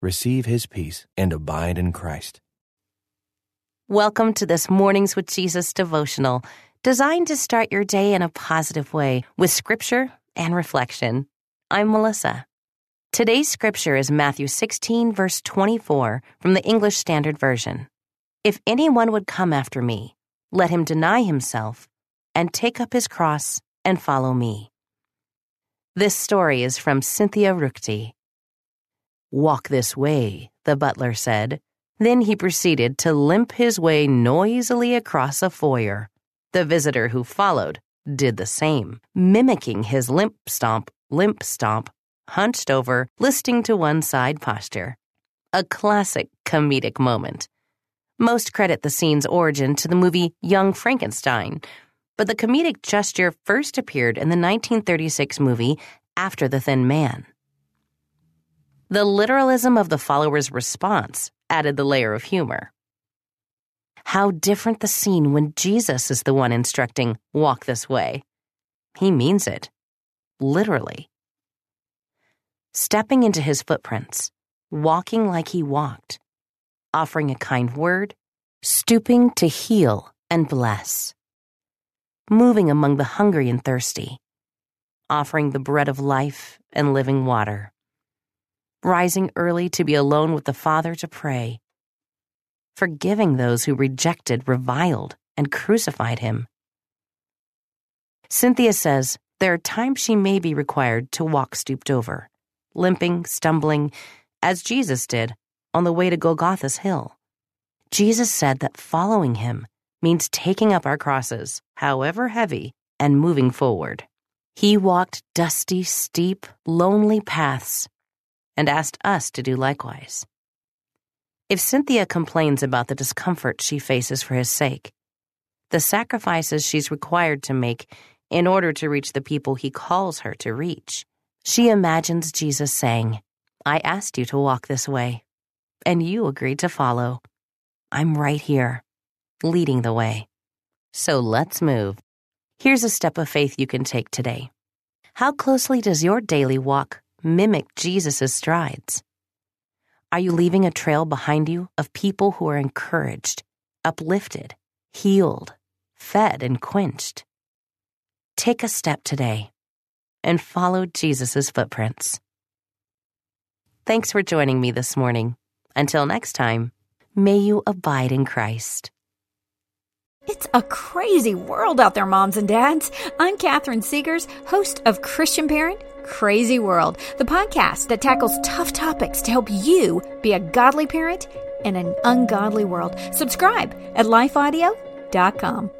receive his peace and abide in Christ. Welcome to this Mornings with Jesus devotional, designed to start your day in a positive way with scripture and reflection. I'm Melissa. Today's scripture is Matthew 16, verse 24 from the English Standard Version. If anyone would come after me, let him deny himself and take up his cross and follow me. This story is from Cynthia Ruchti. Walk this way, the butler said. Then he proceeded to limp his way noisily across a foyer. The visitor who followed did the same, mimicking his limp stomp, limp stomp, hunched over, listing to one side posture. A classic comedic moment. Most credit the scene's origin to the movie Young Frankenstein, but the comedic gesture first appeared in the 1936 movie After the Thin Man. The literalism of the follower's response added the layer of humor. How different the scene when Jesus is the one instructing, walk this way. He means it. Literally. Stepping into his footprints, walking like he walked, offering a kind word, stooping to heal and bless, moving among the hungry and thirsty, offering the bread of life and living water rising early to be alone with the Father to pray, forgiving those who rejected, reviled, and crucified him. Cynthia says there are times she may be required to walk stooped over, limping, stumbling, as Jesus did on the way to Golgotha's hill. Jesus said that following him means taking up our crosses, however heavy, and moving forward. He walked dusty, steep, lonely paths and asked us to do likewise. If Cynthia complains about the discomfort she faces for his sake, the sacrifices she's required to make in order to reach the people he calls her to reach, she imagines Jesus saying, I asked you to walk this way, and you agreed to follow. I'm right here, leading the way. So let's move. Here's a step of faith you can take today. How closely does your daily walk mimic Jesus' strides? Are you leaving a trail behind you of people who are encouraged, uplifted, healed, fed, and quenched? Take a step today and follow Jesus' footprints. Thanks for joining me this morning. Until next time, may you abide in Christ. It's a crazy world out there, moms and dads. I'm Catherine Segars, host of Christian Parent Crazy World, the podcast that tackles tough topics to help you be a godly parent in an ungodly world. Subscribe at lifeaudio.com.